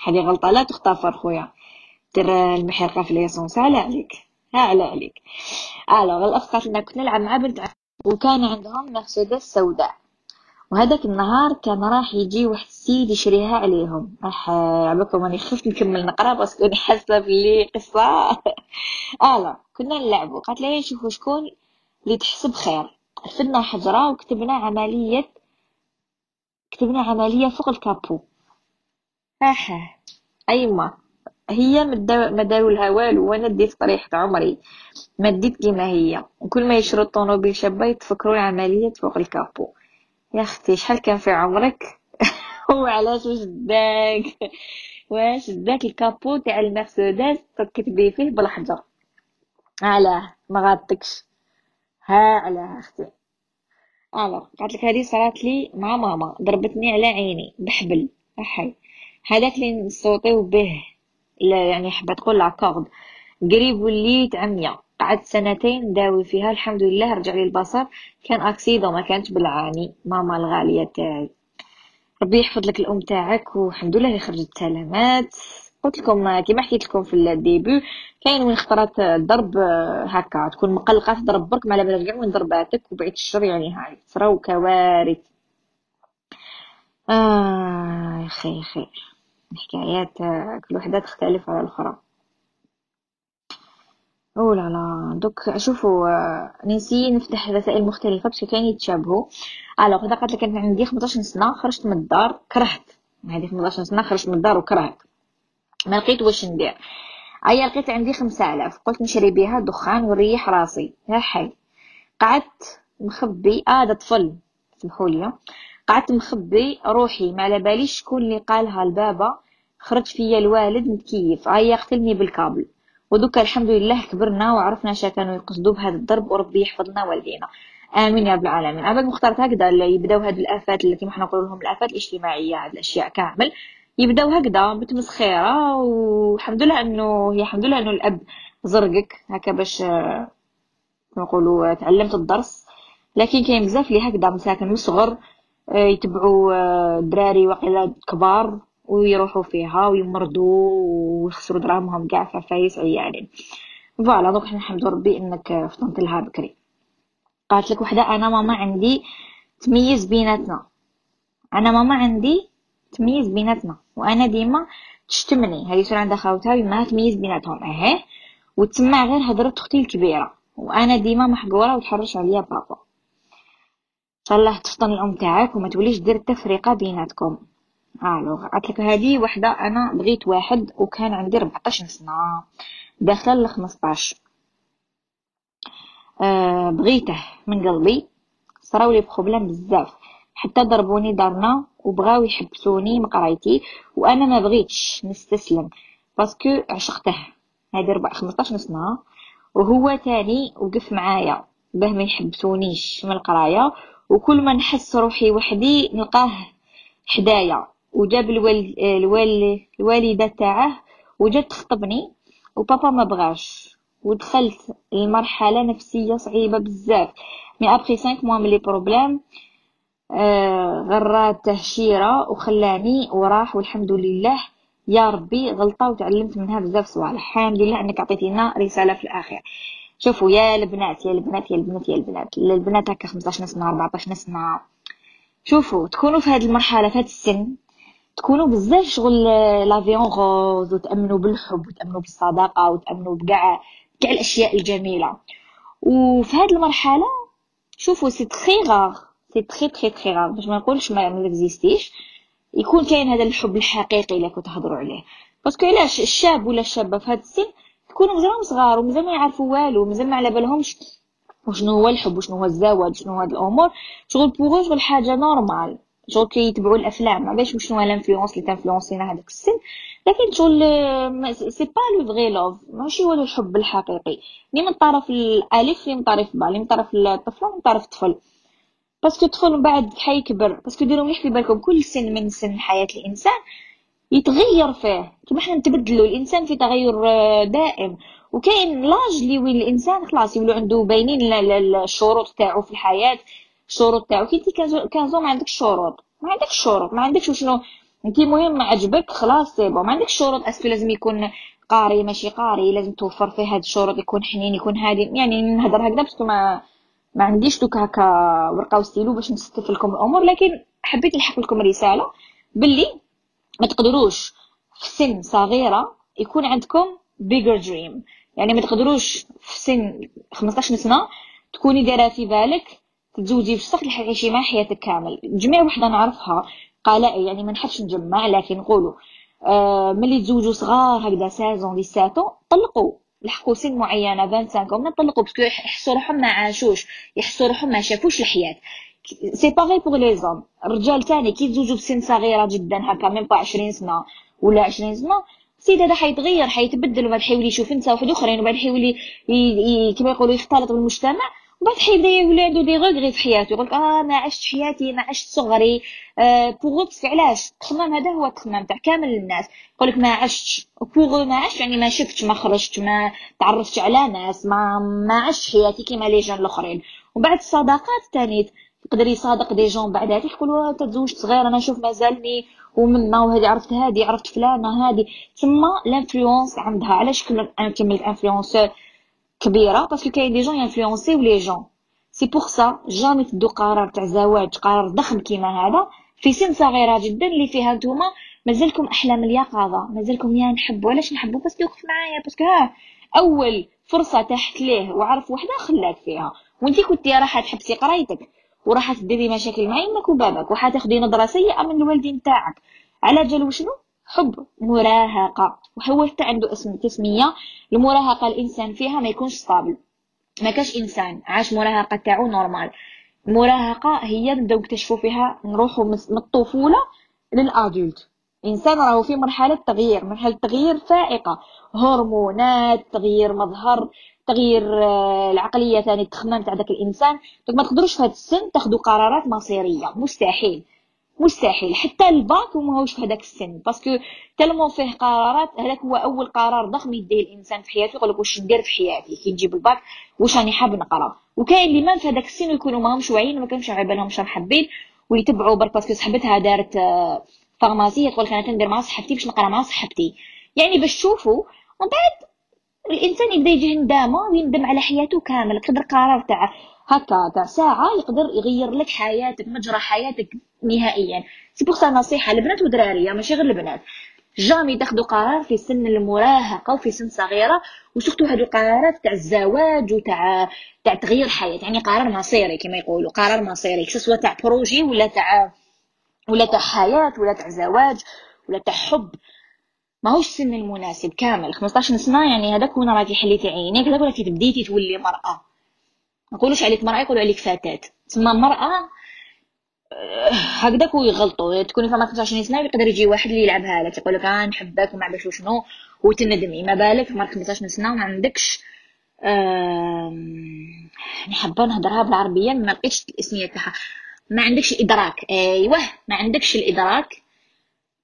A: هذه غلطة. لا تغتفر خويا. دير المحرقه في ليسونس على عليك على عليك. الوغ قالت لنا كنت نلعب مع بنت وكان عندهم مرسيدس سوداء. وهذاك النهار كان راح يجي واحد السيد يشريها عليهم. اح عباكم راني خفت نكمل نقرأ باسكو حاسة بلي قصة. الا كنا نلعبوا. قالت لي شوفوا شكون اللي تحسب خير. رفدنا حجرة وكتبنا عمليه كتبنا عملية فوق الكابو. أها. ايما هي ما داروا لها والو وأنا ديت طريحة عمري. ما ديت كيما هي. وكل ما يشرو الطوموبيل شابة يتفكروا العملية فوق الكابو. يا أختي شحال كان في عمرك؟ وعلاش واش داك؟ واش داك الكابو تاع المرسيدس تكتبي فيه بالحجر علاه ما غادتكش ها علاه أختي. الوغ قالت لك هذه صرات لي مع ماما ضربتني على عيني بحبل. أحي. هذاك اللي نصوتيو به. يعني حابه تقول لاكورد قريب وليت عمية قعدت سنتين داوي فيها الحمد لله رجع لي البصر. كان اكسيدو ما كانت بالعاني. ماما الغالية تاعي. ربي يحفظ لك الأم تاعك والحمد لله خرجت سلامات قلت لكم كيما حكيت لكم في الديبي كاين وين خطرات الضرب هكا. تكون مقلقة تضرب برك ما بالك كاع وين ضرباتك وبعيد الشر يعني هاي. صراو كوارث. آه يا خي خير الحكايات كل وحدة تختلف على الأخرى أو لا لا. دوك شوفوا نسي نفتح رسائل مختلفة باش كاين يتشابهوا. alors اذا قالت لك أنا عندي 15 سنة خرجت من الدار كرهت. هذه 15 سنة خرجت من الدار وكرهت. ما لقيت واش ندير. ايا لقيت عندي 5000 قلت نشري بها دخان ونريح راسي. يا حي. قعدت مخبي آه هذا طفل. سمحوا لي. قعدت مخبي روحي ما على باليش شكون اللي قالها لبابا. خرج فيا الوالد متكيف هايا قتلني بالكابل. ودوكا الحمد لله كبرنا وعرفنا شا كانوا يقصدوا بهذا الضرب وربي يحفظنا والدينا. آمين يا رب العالمين. عباد مختارت هكذا اللي يبداو هاد الآفات اللي كيما حنا نقولوا لهم الآفات الاجتماعية هاد الأشياء كامل. يبداو هكذا بتمسخيره والحمد لله انه هي الحمد لله إنه الأب زرقك هكا باش نقولوا تعلمت الدرس. لكن كاين بزاف اللي هكذا مساكن من الصغر يتبعوا آه، دراري وقيلا كبار ويروحوا فيها ويمرضوا ويخسروا دراهمهم كاع في عفايس عيالين voilà donc حنا نحمدو ربي إنك فطنت لها بكري. قالت لك وحدة أنا ماما عندي تميز بيناتنا. أنا ماما عندي تميز بيناتنا وأنا ديما تشتمني. هذه يصير عندها خاوتها ويماها تميز بيناتهم. أهي. وتسمع غير هضرة أختي الكبيرة. وأنا ديما محقورة وتحرش عليا بابا. شاء الله تفطن الأم تاعك وما توليش دير التفرقه بيناتكم. alors قالت لك هذه وحدة أنا بغيت واحد وكان عندي 14 سنة داخله ل 15 أه بغيته من قلبي صراو لي problèmes بزاف. حتى ضربوني دارنا وبغاو يحبسوني من قرايتي وأنا ما بغيتش نستسلم. parce que عشقته. هذه 15 سنة وهو تاني وقف معايا. باه ما يحبسونيش من القراية وكل ما نحس روحي وحدي نلقاه حدايا. وجاب الوال... الوال... الوالدة تاعه وجات تخطبني وبابا ما بغاش. ودخلت لمرحلة نفسية صعيبة بزاف. mais après 5 mois من les problèmes آه غرات تهشيرة وخلاني وراح والحمد لله. يا ربي غلطة وتعلمت منها بزاف صوالح. الحمد لله إنك عطيتينا رسالة في الاخير شوفوا يا البنات يا البنات يا البنات يا البنات. البنات هكا 15 سنه 14 سنه شوفوا تكونوا في هذه المرحلة في هذا السن تكونوا بزاف شغل la vie en rose وتأمنوا بالحب وتأمنوا بالصداقة وتأمنوا بكاع كاع الأشياء الجميلة. وفي هذه المرحلة شوفوا c'est très rare c'est très très très rare باش ما نقولش ما existe يش يكون كاين هذا الحب الحقيقي اللي كتهضروا عليه. parce que علاش الشاب ولا الشابة في هذا السن يكونوا مزالهم صغار ومازال ما يعرفوا والو مازال ما على بالهمش وشنو هو الحب وشنو هو الزواج شنو هاد الأمور. شغل pour eux شغل حاجة normale شغل كيتبعوا الأفلام ما باش شنو هو l'influence اللي ت influence ينا هذاك السن. لكن شغل c'est pas le vrai love ماشي هو الحب الحقيقي. ni من طرف الألف ni من طرف با ni من طرف الطفل من طرف الطفل. parce que الطفل من بعد حيكبر parce que ديروا مليح في بالكم كل سن من سن حياة الإنسان. يتغير فيه. كيما حنا نتبدلوا الإنسان في تغير آه، دائم. وكاين l'âge اللي وين الإنسان خلاص يولو عنده باينين الشروط تاعو في الحياة الشروط تاعو. كي انت quinze ans ما عندكش شروط. ما عندكش شروط. ما عندكش شنو. انت مهم عجبك خلاص c'est ما عندكش شروط parce que لازم يكون قاري ماشي قاري. لازم توفر فيه هاد الشروط يكون حنين يكون هادي. يعني نهضر هكذا parce que ما ما عنديش دوك هكا ورقة وستيلو باش نستف لكم الأمور. لكن حبيت نلحق لكم رسالة باللي ما تقدروش في سن صغيرة يكون عندكم bigger dream. يعني ما تقدروش في سن 15 سنة تكوني دايرة في بالك تتزوجي بشخص اللي حيعيشي معاه حياتك كامل. جميع وحدة نعرفها قال يعني ما نحبش نجمع لكن نقولوا آه ملي تزوجوا صغار هكذا seize ans dix-sept ans طلقوا. لحقوا سن معينه 25 ما طلقوا parce que يحسوا روحهم ما عاشوش يحسوا روحهم ما شافوش الحياة. c'est pareil pour les hommes الرجال تاني كي يتزوجوا بسن صغيره جدا هكا même pas 20 سنه ولا 20 سنه السيد هذا حيتغير حيتبدل وبعد حيولي يشوف نساء واحد اخرين وبعد حيولي كيما يقولوا يختلط بالمجتمع وبعد حيبدا يولي عنده des regrets في حياته يقولك آه ما عشت حياتي ما عشت صغري آه pour علاش التخمام هذا هو التخمام تاع كامل الناس يقولك ما عشتش pour ما عشت يعني ما شفتش ما خرجت ما تعرفتش على ناس ما ما عشت حياتي كيما les jeunes الاخرين وبعد الصداقات تاني يقدر يصادق des gens بعد هذه يقولوا تزوجت صغير أنا نشوف مازالني ومنا وهذه عرفت هذه عرفت فلانه هذه. تما l'influence عندها. علاش كملت influenceur كبيرة؟ parce que كاين des gens ي influence يو les jeunes. c'est pour ça jamais تدو قرار تاع زواج قرار ضخم كيما هذا. في سن صغيرة جدا اللي فيها نتوما مازالكم أحلام اليقظة مازالكم يا نحبو علاش نحبو؟ parce que يوقف معايا parce que ها أول فرصة تحت ليه وعرف وحدة خلاك فيها. وإنتي كنتي راح تحبسي قرايتك. وراح تديري مشاكل مع يمك وبابك وحتاخدي نظرة سيئة من الوالدين تاعك. على جال وشنو؟ حب مراهقة. وهو حتى عنده اسم تسمية المراهقه الإنسان فيها ما يكونش صابل ما كاش إنسان عاش مراهقة تاعو نورمال. المراهقة هي نبداو نكتشفوا فيها نروحوا من الطفولة للأدولت. الانسان راهو في مرحلة تغيير مرحلة تغيير فائقة. هرمونات تغيير مظهر تغيير آه، العقلية ثاني التخمام تاع داك الإنسان. donc ما تقدروش في هذا السن تاخذوا قرارات مصيرية. مستحيل. مستحيل. حتى الباك ماهوش في هذاك السن. parce que تلمو فيه قرارات هذاك هو أول قرار ضخم يديه الإنسان في حياته يقول لك واش ندير في حياتي؟ كي نجيب الباك واش راني حاب نقرا؟ وكاين اللي ما في هذاك السن يكونوا ماهمش واعيين وما كانش على بالهم شنو حابين ويتبعوا برك parce que صاحبتها دارت آه، pharmacie تقول لك أنا تندير مع صاحبتي باش نقرا مع صاحبتي. يعني باش تشوفوا ومن بعد الإنسان يبدأ يجي ندامه ويندم على حياته كامل يقدر قرار تاع هكا تاع ساعة يقدر يغير لك حياتك مجرى حياتك نهائيا. c'est pour نصيحة لبنات ودرارية ماشي غير البنات. jamais تاخذوا قرار في سن المراهقة وفي سن صغيرة و surtout هادو القرارات تاع الزواج وتاع تاع تغيير حياة. يعني قرار مصيري كما يقولوا قرار مصيري سواء تاع projet ولا تاع ولا تاع حياة ولا تاع زواج ولا تاع حب. ماهوش السن المناسب كامل. 15 سنة يعني هذاك وين راكي حليتي عينيك هذاك راكي بديتي تولي مرأة. ما نقولوش عليك مرأة يقولوا عليك فتاه تسمى مرأة آه، هكذاك ويغلطوا تكوني فما 25 سنة يقدر يجي واحد اللي يلعبها لك يقول لك أنا نحبك وما عرفش شنو وتندمي. ما بالك عمرك 15 سنة وما عندكش حابه نهضرها بالعربية ما لقيتش الإسمية تاعها. ما عندكش إدراك. أيوه ما عندكش الإدراك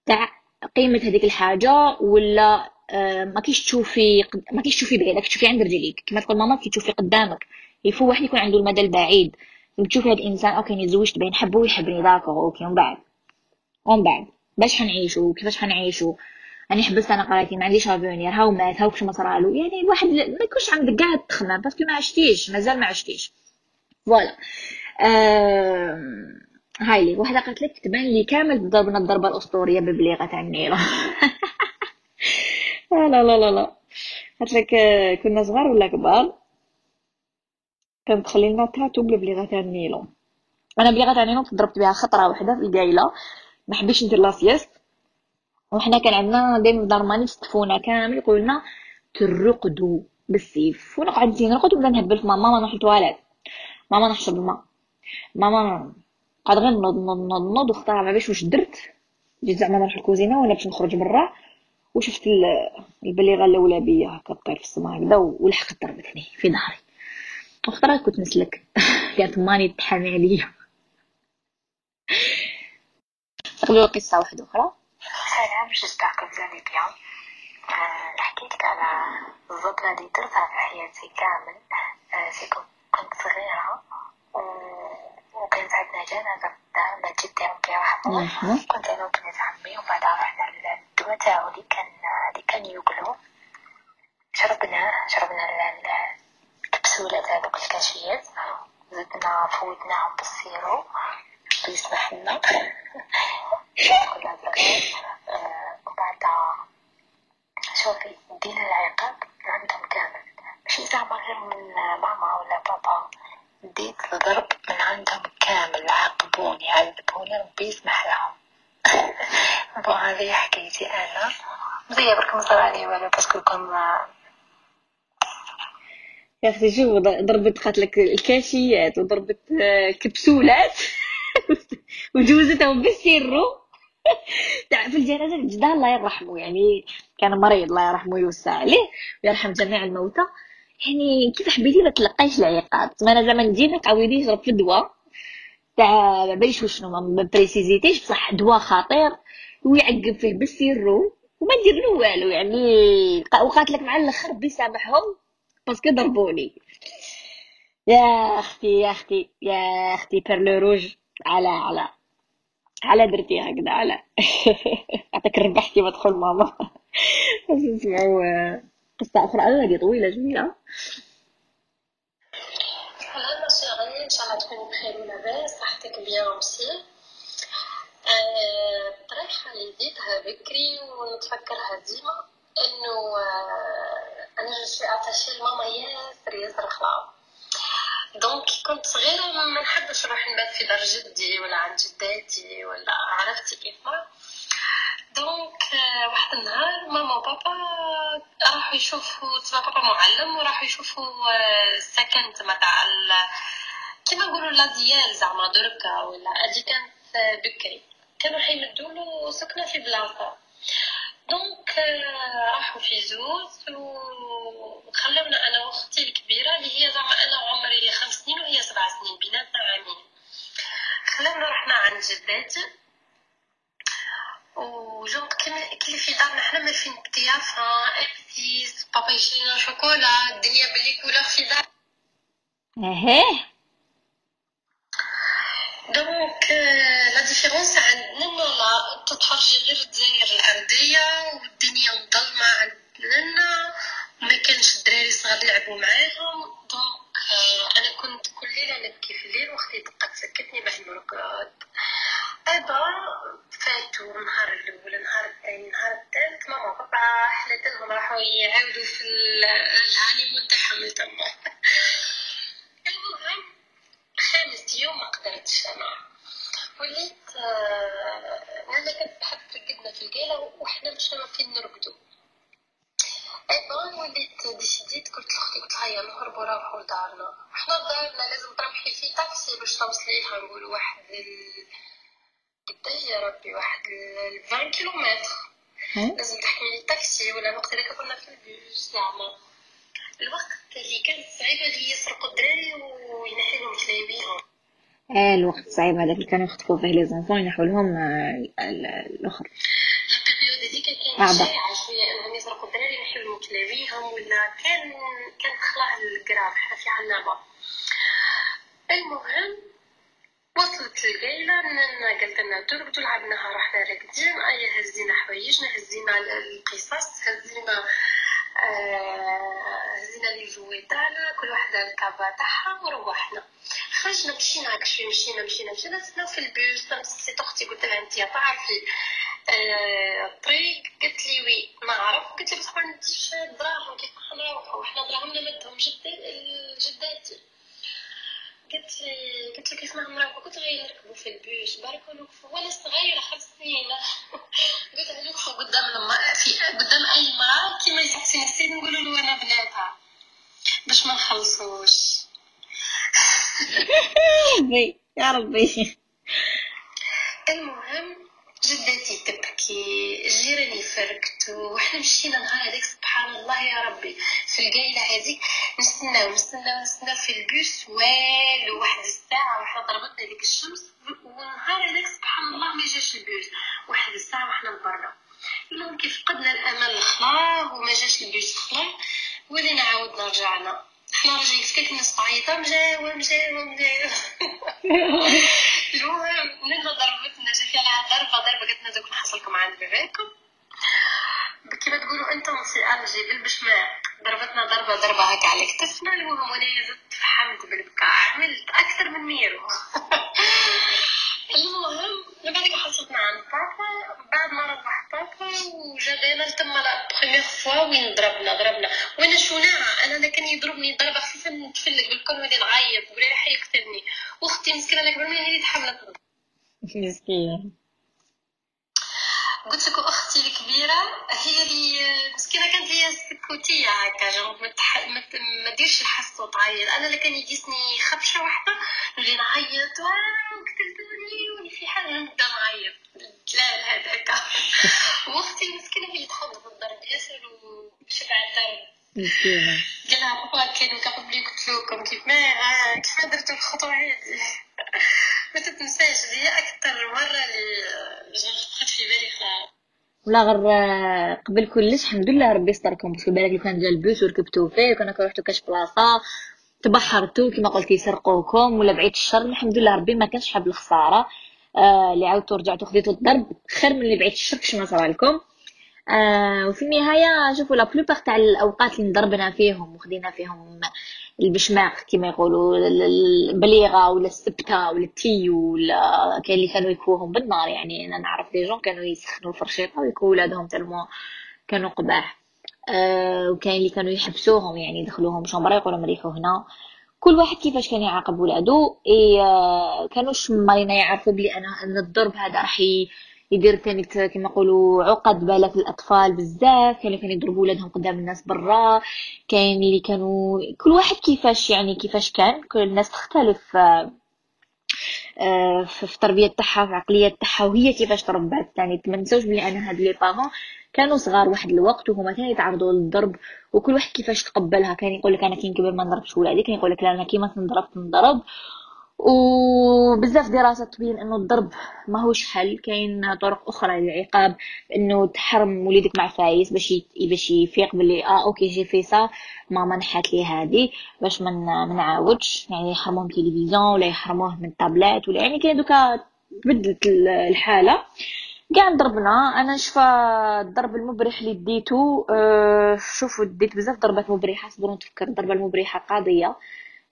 A: تاع قيمة هذيك الحاجة ولا آه، ما كيش تشوفي ما كيش تشوفي بعيدك تشوفي عند رجليك. كما تقول ماما كي تشوفي قدامك. يفو واحد يكون عنده المدى البعيد. تشوفي هذا الإنسان ok تزوجت به نحبه ويحبني d'accord ok ومن بعد. ومن بعد. باش حنعيشو؟ كيفاش حنعيشو؟ راني حبست أنا قرايتي ما عنديش avenir هاو مات هاو كش ما صرالو يعني الواحد ما يكونش عندك كاع تخمم parce que ما عشتيش مازال ما عشتيش. فوالا. آه... هاي لي واحدة قالت لك تبان لي كامل ضربنا الضربة الأسطورية ببليغة تاع النيره لا لا لا لا. قالت لك كنا صغار ولا كبار؟ كانت تخلي لنا تاتو بلغه تاع النيلون أنا بلغه تاع النيلون تضربت بها خطرة واحدة في القايلة. ما حبيتش ندير لاسيست وحنا كان عندنا دايما في دار ماني يستفونا كامل يقولوا لنا ترقدوا بالسيف. ونقعد نرقد ونبدا نهبل في ماما نروح للتواليت. ماما نشرب الماء. ماما قعد غير نوض نوض نوض نوض واختار ما باش واش درت؟ جيت زعما نروح الكوزينه وأنا باش نخرج برا وشفت البليغة الأولى بيا هكا طير في السما هكذا ولحقت ضربتني في ظهري اخترت كنت مثلك كانت ماني تحامي عليا. تقولوا قصة واحدة أخرى.
C: سلام جزاك راني bien نحكي لك على الزبلة اللي درتها في حياتي كامل. c'est كنت صغيرة. وكانت عندنا جنازة ما جدي ربي يرحمه كنت أنا وبنات عمي وبعدها رحنا للدواء تاعو اللي كان اللي كان يوكلو شربنا شربنا الكبسولات هذوك الكاشيات زدنا فوتناهم بال sirop يسمح لنا بالغير وبعدها شوفي دينا العقاب عندهم كامل. ماشي زعما غير من ماما ولا بابا. ديت الضرب من عندهم كامل عاقبوني عذبوني ربي يسمح لهم. bon هذه حكايتي أنا. زي برك مصراني والو parce que كون
A: يا أختي شوف ضربت قاتلك الكاشيات وضربت الكبسولات وجوزتهم بال sirop تاع في الجنازه جدها الله يرحمه يعني كان مريض الله يرحمه ويوسع عليه ويرحم جميع الموتى. يعني كيف حبيتي ما تلقايش العقاب؟ ما أنا زعما ندير نقاويلي يشرب في الدواء تاع ما باليش وشنو ما précisيتيش بصح دواء خطير ويعقب فيه بال sirop وما ندير له والو يعني وقالت لك مع الأخر ربي يسامحهم باسكو ضربوني. يا أختي يا أختي يا أختي بيرلو روج على على على درتي هكذا على. عطاك ربحتي مدخل ماما. نسمعوا قصة أخرى هذه طويلة جميلة.
B: ان شاء الله بخير ولاباس صحتك بيان اوسي الطريقة اللي بديتها بكري ونتفكرها ديما انه أنا je suis attachée لماما ياسر ياسر خلاص donc كنت صغيرة ما نحبش نروح نبات في دار جدي ولا عند جداتي ولا عرفتي كيف ما donc واحد النهار ماما وبابا راحوا يشوفوا تبع بابا معلم وراحوا يشوفوا السكن تما تاع كيما نقولوا لازيال زعما دركا ولا هادي كانت بكري. كانوا حيمدولو سكنة في بلاصة. donc راحوا في زوز وخلونا أنا وأختي الكبيرة اللي هي زعما أنا عمري خمس سنين وهي سبع سنين بيناتنا عامين. خلونا رحنا عند جداتي. و donc كل في دارنا حنا ماشيين بضيافة petites بابا يشرينا شوكولا الدنيا ب les couleurs في دار
A: اهيه
B: donc la différence عندنا لا تتفرجي غير الجزائر الارضيه والدنيا مظلمة عندنا ما كانش الدراري الصغار يلعبوا معاهم. donc أنا كنت كل ليلة نبكي في الليل وأختي دقات سكتني باه نرقد أبا فاتوا النهار الأول النهار الثاني النهار الثالث ماما بابا حلت لهم راحوا يعاودوا في ال honeymoon تاعهم تما المهم خامس يوم ما قدرتش أنا. وليت أنا كنت بحب ترقدنا في القيلة وحنا مش فين نرقدو. أيضا وليت décidيت قلت لأختي قلت لها يلا نهربوا نروحوا لدارنا حنا دارنا لازم تروحي في تاكسي باش توصليها نقولوا واحد ال... قداش يا ربي واحد ال 20 كيلومتر. لازم تحملي تاكسي ولا الوقت اللي كنا في البيوس زعما الوقت اللي كانت صعيبة اللي يسرقوا الدراري وينحي لهم كلاويهم
A: آه الوقت صعيب هذاك اللي كانوا يخطفوا فيه les enfants ينحوا لهم الأخر.
B: la période هذيك كانت شائعة شوية أنهم يسرقوا الدراري لهم كلاويهم ولا كان كان خلاه القراب في عنابة المهم وصلت القيلة ننا قالت لنا ترقدوا لعبناها رحنا راقدين ايا هزينا حوايجنا هزينا القصص هزينا هزينا لي جوي تاعنا كل واحدة الكابا تاعها وروحنا. خرجنا مشينا هاك شوي مشينا مشينا مشينا سنا في البيوس نسيت أختي قلت لها انت تعرفي الطريق قالت لي وي ما عرف. قلت لها بصح ما عنديش دراهم كيف نروحوا وحنا دراهمنا مدهم جداتي. قلت لي كيف ما نروحوا قلت غير نركبوا في البيوس باركوا نوقفوا وأنا صغيرة خمس سنين قلت نوقفوا قدام لما في قدام أي مرأة كيما يسقسي نفسي نقولوا له أنا بناتها. باش ما نخلصوش.
A: ربي يا ربي.
B: المهم جدتي تبكي الجيران يفركتوا وحنا مشينا نهار هذاك سبحان الله يا ربي. في القايلة هذيك نستناو نستناو نستناو في البيس والو واحد الساعة وحنا ضربتنا ديك الشمس والنهار هذاك سبحان الله ما جاش البيس واحد الساعة وحنا برا. المهم كيف فقدنا الأمل خلا وما جاش البيس خلا ولينا عاودنا رجعنا حنا راجعين فكاك الناس تعيطة مجاوة مجاوة مجاوة المهم ننا ضربتنا جا فيها ضربة ضربة قالت لنا دوك نحصلكم عند باباكم. كيما تقولوا أنتم في ارجي بالبشماء ضربتنا ضربة ضربة هكا على كتفنا المهم وأنا زدت فحمت بالبكاء عملت أكثر من ميرو المهم بعدك حصلتنا عند بابا بعد ما روح بابا وجابنا تما لا بخيميغ فوا وين ضربنا ضربنا. وأنا شوناها أنا كان يضربني ضربة خفيفة نتفلق بالكل ولي نعيط. ولا راح يقتلني. واختي مسكينة اكبر مني هي اللي تحملت
A: مسكينة.
B: قلت لك أختي الكبيره هي اللي مسكينه كانت هي سكوتيه هكا جو ما ديرش الحس وتعيط أنا اللي كان يجيسني خبشة واحدة نولي نعيط قتلتوني وني في حال نبدا نعيط. لا هذاك وأختي مسكينه هي تحب الضرب ياسر وشبع الضرب
A: مسكينه
B: قالها بابا كاين قبلي قلت لكم كيف ما كيف ما درتو الخطوة هذه. ما تتنساش هي أكثر مرة اللي خدت في بالي خلاص.
A: ولا غير آه، قبل كلش الحمد لله ربي ستركم parce que بالك. كان جا البوس وركبتو فيه وكان رحتو كاش بلاصة تبحرتو كما قلتي سرقوكم ولا بعيد الشر. الحمد لله ربي ما كانش حاب الخسارة آه اللي عاودتو رجعتو خديتو الضرب خير من اللي بعيد الشر كش ما صرا لكم. آه وفي النهاية شوفوا la plupart تاع الأوقات اللي ضربنا فيهم وخدينا فيهم البشماق كما يقولوا البليغة ولا السبتة ولا ال tuyau ولا كاين اللي كانوا يكووهم بالنار يعني. أنا نعرف des gens كانوا يسخنوا الفرشيطة ويكووا ولادهم tellement كانوا قباح. أه وكاين اللي كانوا يحبسوهم يعني يدخلوهم شومبرا يقولوا مريحوا هنا. كل واحد كيفاش كان يعاقب ولادو إي آه كانوش مالينا يعرفوا بلي أنا أن الضرب هذا راح يدير ثاني كما نقولوا عقد بالك الأطفال بزاف كانوا كانوا يضربوا ولادهم قدام الناس برا. كاين اللي كانوا كل واحد كيفاش يعني كيفاش كان كل الناس تختلف آه، في التربية تاعها في العقلية تاعها وهي كيفاش تربات يعني ما نساوش بلي أنا هاد لي بارون كانوا صغار واحد الوقت وهما ثاني يتعرضوا للضرب وكل واحد كيفاش تقبلها. كان يقول لك أنا كي نكبر ما نضربش ولادي كان يقول لك لا أنا كيما تنضرب تنضرب. وبزاف دراسات تبين إنه الضرب ماهوش حل. كاين طرق أخرى للعقاب إنه تحرم وليدك مع فايس باش باش يفيق باللي آه ok j'ai fait ça ماما نحات لي هادي باش من ما نعاودش. يعني يحرموه من تلفزيون ولا يحرموه من الطابلات ولا يعني كاين دوكا تبدلت الحالة. كاع ضربنا. أنا نشفى الضرب المبرح اللي ديتو أه شوفوا ديت بزاف ضربات مبرحة. صبروا نتفكر الضربة المبرحة قاضية.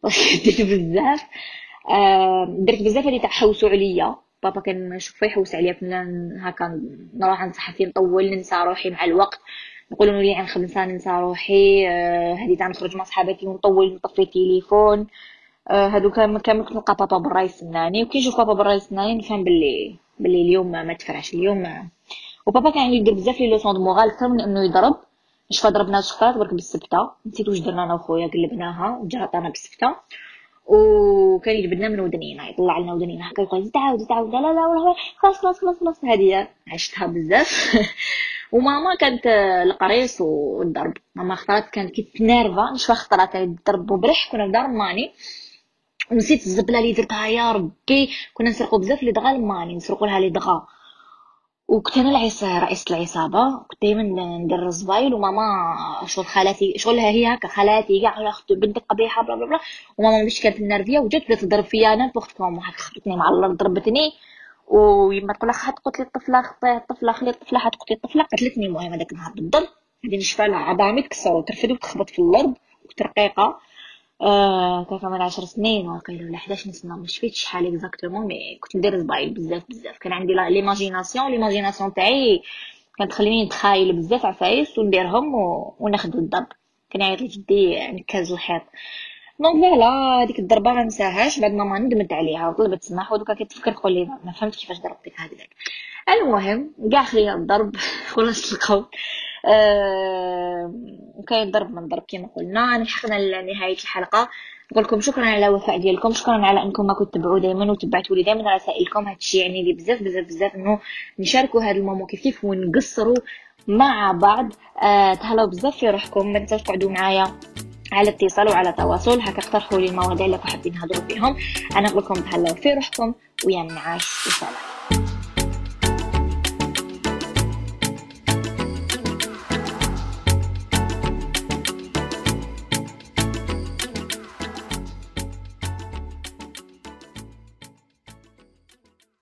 A: ديت بزاف. درت بزاف اللي تحوسوا عليا. بابا كان نشوف يحوس عليا كنا هكا نروح عند صحفي نطول ننسى روحي مع الوقت. نقول لي عن خمسة ننسى روحي. هذه تاع نخرج مع صحاباتي ونطول نطفي التليفون. أه هادو كان كان كنت نلقى بابا برا يسناني. وكي نشوف بابا برا يسناني نفهم باللي باللي اليوم ما تفرعش اليوم وبابا كان يدير بزاف les leçons de morale أكثر من إنه يضرب. شفا ضربنا شفات برك بالسبتة. نسيت واش درنا أنا وخويا قلبناها وجرطنا بالسبتة. وكان يجبدنا من ودنينا يطلع لنا ودنينا هكا يقول تعاود تعاود لا لا لا خلاص خلاص خلاص خلاص هذه عشتها بزاف. وماما كانت القريص والضرب ماما خطرات كانت كي تنرفا نشوف خطرات الضرب المبرح كنا في دار ماني. نسيت الزبلة اللي درتها يا ربي كنا نسرقوا بزاف لي دغا الماني نسرقوا لها لي دغا. وكنت أنا العيس رئيسة العصابة كنت دايما ندير الزبايل وماما شغل خالاتي شغلها هي هكا خالاتي كاع يا أختي بنتك قبيحة بلا بلا بلا. وماما مش كانت نرفية وجات بدات تضرب فيا أنا بوقت كوم واحد خبطتني مع الأرض ضربتني. ويما تقول لها حتقتلي الطفلة خطي الطفلة خلي الطفلة حتقتلي الطفلة. قتلتني المهم هذاك النهار بالضرب هذه نشفى لها عظامي تكسروا ترفد وتخبط في الأرض وترقيقة آه كان من عشر سنين؟ واقيلا ولا 11 سنه مش فيت شحال exactement mais كنت ندير زبايل بزاف بزاف. كان عندي l'imagination l'imagination تاعي كانت تخليني نتخايل بزاف عفايس ونديرهم و... وناخذ الضرب كان يعيط لجدي نكاز الحيط. donc voilà هذيك الضربة ما نساهاش. بعد ما ندمت عليها وطلبت سماح ودوكا كتفكر تقول لي ما فهمت كيفاش ضربتك هذيك المهم كاع خلينا الضرب. خلاص القول. آه وكاين ضرب من ضرب كما قلنا. نحقنا لنهاية الحلقة. نقول لكم شكرا على الوفاء ديالكم. شكرا على أنكم ما كنتوا تبعوا دائما وتبعتوا لي دائما رسائلكم هادشي يعني لي بزاف بزاف بزاف إنه نشاركوا هاد المومو كيف كيف ونقصروا مع بعض. آه تهلاو بزاف في روحكم. ما تنساوش تقعدوا معايا على اتصال وعلى تواصل. هكا اقترحوا لي المواضيع اللي حابين نهضروا فيهم. أنا نقول لكم تهلاو في روحكم. ويا النعاش وسلام.